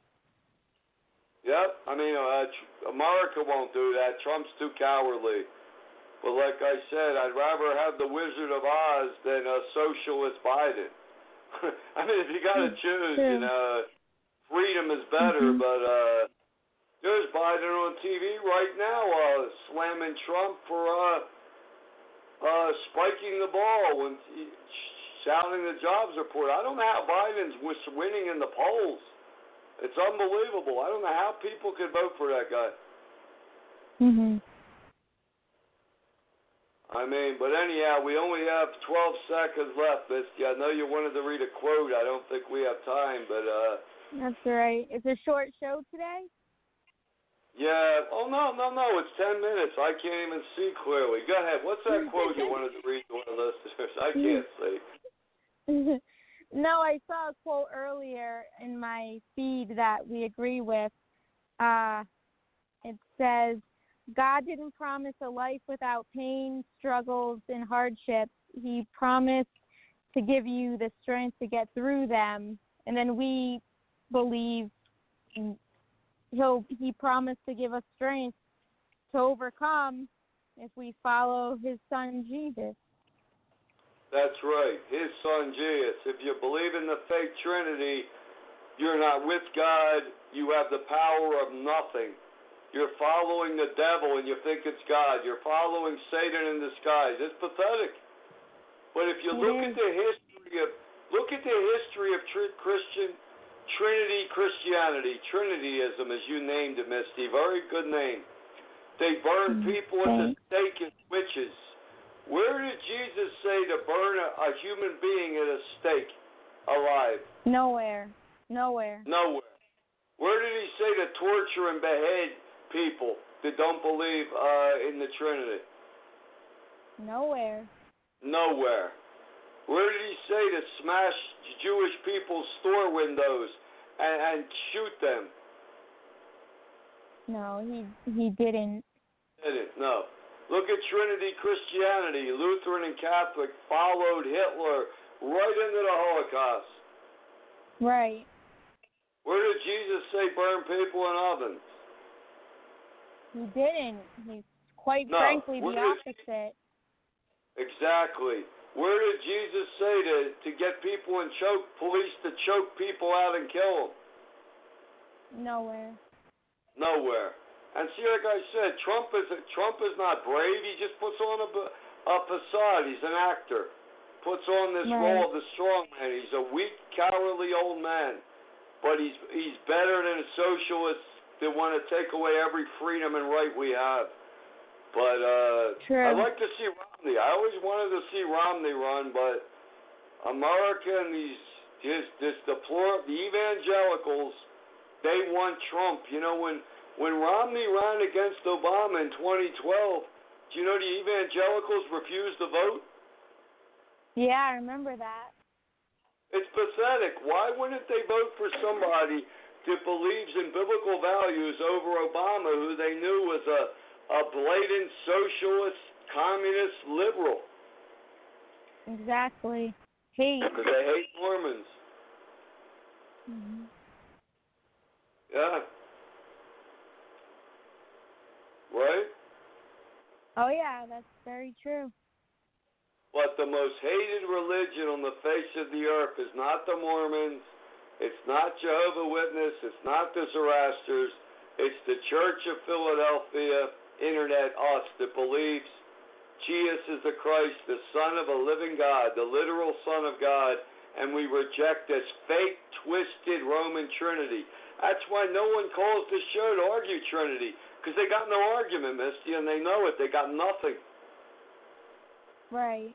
Yep, I mean uh, tr- America won't do that. Trump's too cowardly. But like I said, I'd rather have the Wizard of Oz than a socialist Biden. I mean, if you got to choose, you know, freedom is better.
Mhm.
But uh, there's Biden on TV right now, uh, slamming Trump for uh, uh, spiking the ball when he, shouting the jobs report. I don't know how Biden's winning in the polls. It's unbelievable. I don't know how people could vote for that guy.
Mhm.
I mean, but anyhow, we only have 12 seconds left, Misty. I know you wanted to read a quote. I don't think we have time, but uh.
That's right. It's a short show today.
Yeah. Oh no, no, no. It's 10 minutes. I can't even see clearly. Go ahead. What's that quote you wanted to read to our listeners? I can't see.
no, I saw a quote earlier in my feed that we agree with. Uh, it says, God didn't promise a life without pain, struggles, and hardships. He promised to give you the strength to get through them. And then we believe he'll he promised to give us strength to overcome if we follow his son Jesus.
That's right. His son Jesus. If you believe in the fake Trinity, you're not with God. You have the power of nothing. You're following the devil and you think it's God. You're following Satan in disguise. It's pathetic. But if you
it
look
is.
at the history of look at the history of tr- Christian Trinity Christianity, Trinityism, as you named it, Misty, very good name. They burned mm, people at the stake as witches. Where did Jesus say to burn a, a human being at a stake alive?
Nowhere. Nowhere.
Nowhere. Where did he say to torture and behead people that don't believe uh, in the Trinity?
Nowhere.
Nowhere. Where did he say to smash Jewish people's store windows and, and shoot them?
No, he he didn't.
Did it? No. Look at Trinity Christianity. Lutheran and Catholic followed Hitler right into the Holocaust.
Right.
Where did Jesus say burn people in ovens?
He didn't. He's quite
No,
frankly the
where did
opposite.
Exactly. Where did Jesus say to to get people and choke police to choke people out and kill them?
Nowhere.
Nowhere. And see, like I said, Trump is Trump is not brave. He just puts on a, a facade. He's an actor. Puts on this
Right.
role of the strong man. He's a weak, cowardly old man, but he's he's better than socialists that want to take away every freedom and right we have. But uh,
True.
I'd like to see Romney. I always wanted to see Romney run, but America and these his this deplorable the evangelicals, they want Trump. You know when when Romney ran against Obama in 2012, do you know the evangelicals refused to vote?
Yeah, I remember that.
It's pathetic. Why wouldn't they vote for somebody that believes in biblical values over Obama, who they knew was a, a blatant socialist, communist, liberal?
Exactly. Hate.
Because they hate Mormons.
Mhm.
Yeah. Right?
Oh yeah, that's very true.
But the most hated religion on the face of the earth is not the Mormons, it's not Jehovah Witness, it's not the Zoroasters, it's the Church of Philadelphia, Internet us that believes Jesus is the Christ, the Son of a living God, the literal Son of God, and we reject this fake, twisted Roman Trinity. That's why no one calls this show to argue Trinity, because they got no argument, Misty, and they know it. They got nothing.
Right.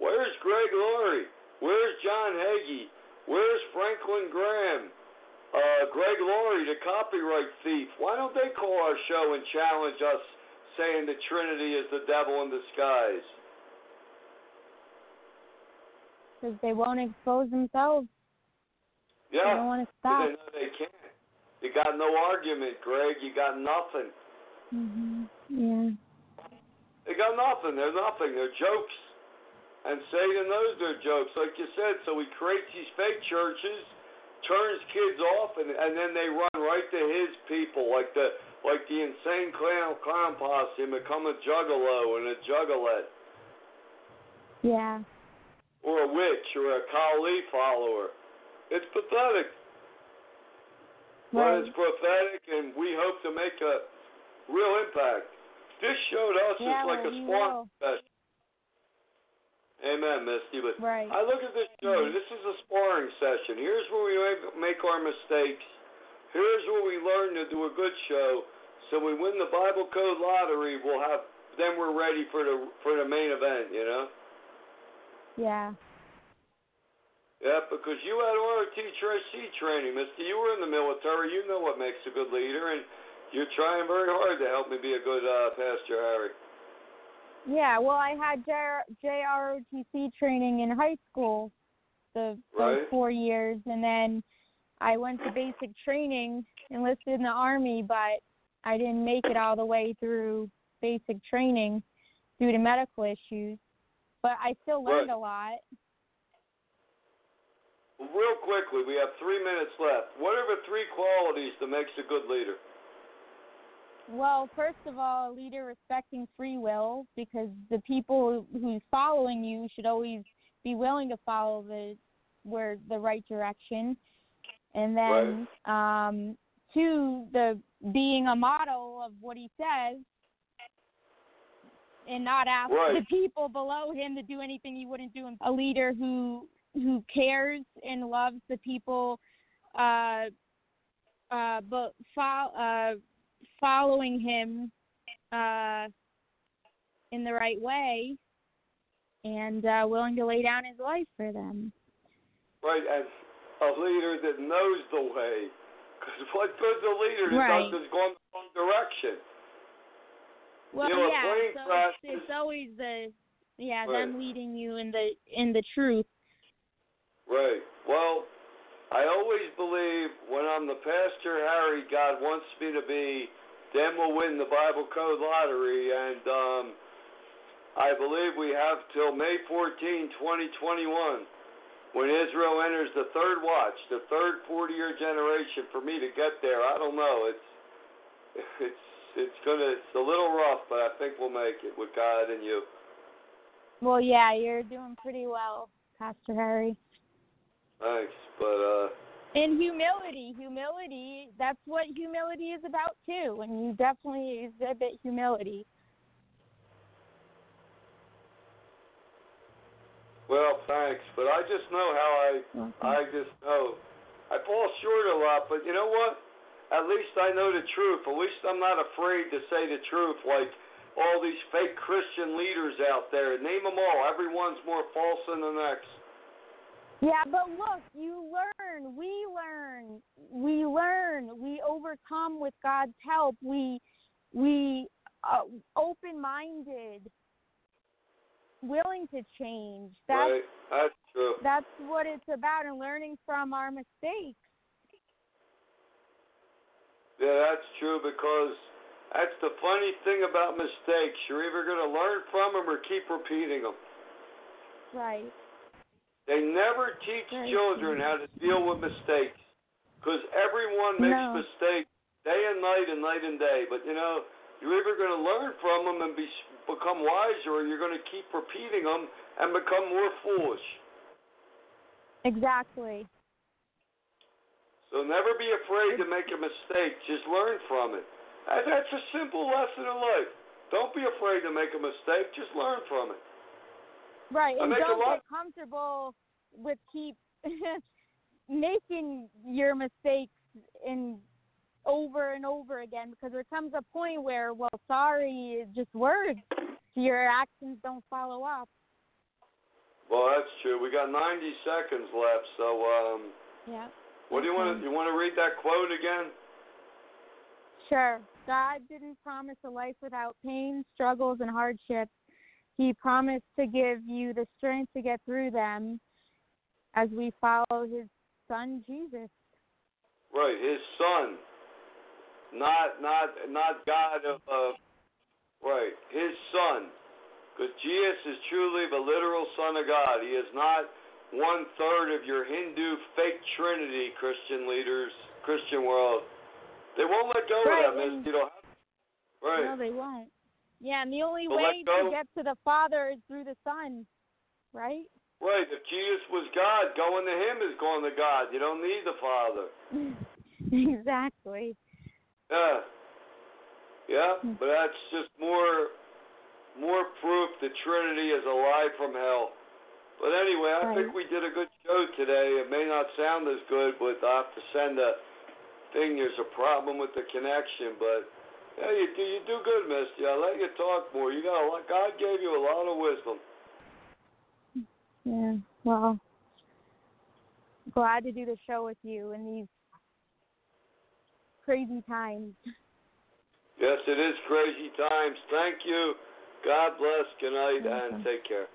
Where's Greg Laurie? Where's John Hagee? Where's Franklin Graham? Uh, Greg Laurie, the copyright thief. Why don't they call our show and challenge us, saying the Trinity is the devil in disguise?
Because they won't expose themselves. They
Yeah,
don't want to stop.
they know they can't. You got no argument, Greg. You got nothing.
Mhm. Yeah.
They got nothing. They're nothing. They're jokes. And Satan knows they're jokes, like you said. So he creates these fake churches, turns kids off, and and then they run right to his people, like the like the insane clown clown posse, and become a juggalo and a juggalette,
Yeah.
or a witch, or a Kali follower. It's pathetic. But it's prophetic, and we hope to make a real impact. This show to us
Yeah,
is like a
will.
session. Amen, Misty. But
Right.
I look at this show. This is a sparring session. Here's where we make- make our mistakes. Here's where we learn to do a good show. So we win the Bible Code lottery. We'll have then we're ready for the for the main event. You know.
Yeah.
Yeah, because you had ROTC training, Misty. You were in the military. You know what makes a good leader, and you're trying very hard to help me be a good uh, pastor, Harry.
Yeah, well, I had JROTC training in high school, the
Right.
those four years, and then I went to basic training, enlisted in the army, but I didn't make it all the way through basic training due to medical issues. But I still learned
Right.
a lot.
Real quickly, we have three minutes left. What are the three qualities that makes a good leader?
Well, first of all, a leader respecting free will because the people who's following you should always be willing to follow the where the right direction. And then um two, the being a model of what he says and not ask
Right.
the people below him to do anything he wouldn't do. A leader who who cares and loves the people uh uh but fo- uh following him uh, in the right way and uh, willing to lay down his life for them.
Right, and a leader that knows the way. Because what good's a leader that
Right.
does is going the wrong direction?
Well,
You know,
yeah, so
crash
it's, it's always the yeah
Right.
them leading you in the in the truth.
Right. Well, I always believe when I'm the pastor Harry God wants me to be, then we'll win the Bible Code lottery. And um, I believe we have till May 14, 2021, when Israel enters the third watch, the third 40-year generation, for me to get there. I don't know. It's it's it's gonna it's a little rough, but I think we'll make it with God and you.
Well, yeah, you're doing pretty well, Pastor Harry.
Thanks, but uh.
And humility, humility, that's what humility is about too. And you definitely exhibit humility.
Well, thanks, but I just know how I mm-hmm. I just know I fall short a lot, but you know what? At least I know the truth. At least I'm not afraid to say the truth like all these fake Christian leaders out there. Name them all. Everyone's more false than the next.
Yeah, but look, you learn, we learn, we learn, we overcome with God's help. We we uh, open-minded, willing to change. That's
right? That's true.
that's what it's about and learning from our mistakes.
Yeah, that's true because that's the funny thing about mistakes. You're either going to learn from them or keep repeating them.
Right.
They never teach children how to deal with mistakes because everyone makes
No.
mistakes day and night and night and day. But you know, you're either going to learn from them and be become wiser, or you're going to keep repeating them and become more foolish.
Exactly.
So never be afraid to make a mistake. Just learn from it. And that's a simple lesson in life. Don't be afraid to make a mistake. Just learn from it.
Right. And don't get comfortable with keep making your mistakes in over and over again because there comes a point where, well, sorry is just words. Your actions don't follow up.
Well, that's true. We got 90 seconds left. So, um,
Yeah.
what do you want to? You want to read that quote again?
Sure. God didn't promise a life without pain, struggles, and hardships. He promised to give you the strength to get through them as we follow his son, Jesus.
Right, his son, not not not God of, of right, his son, because Jesus is truly the literal Son of God. He is not one third of your Hindu fake Trinity Christian leaders, Christian world. They won't let go
Right,
of that,
and-
You don't have, right.
No, they won't. Yeah, and the only
But
way to get to the Father is through the Son, right?
Right, if Jesus was God, going to him is going to God. You don't need the Father.
exactly.
Yeah. Yeah,
Hmm.
but that's just more more proof the Trinity is alive from hell. But anyway, I think we did a good show today. It may not sound as good, but I have to send a thing. There's a problem with the connection, but Yeah, you do. You do good, Misty. I let you talk more. You got a lot. God gave you a lot of wisdom.
Yeah. Well, glad to do the show with you in these crazy times.
Yes, it is crazy times. Thank you. God bless. Good night and take care.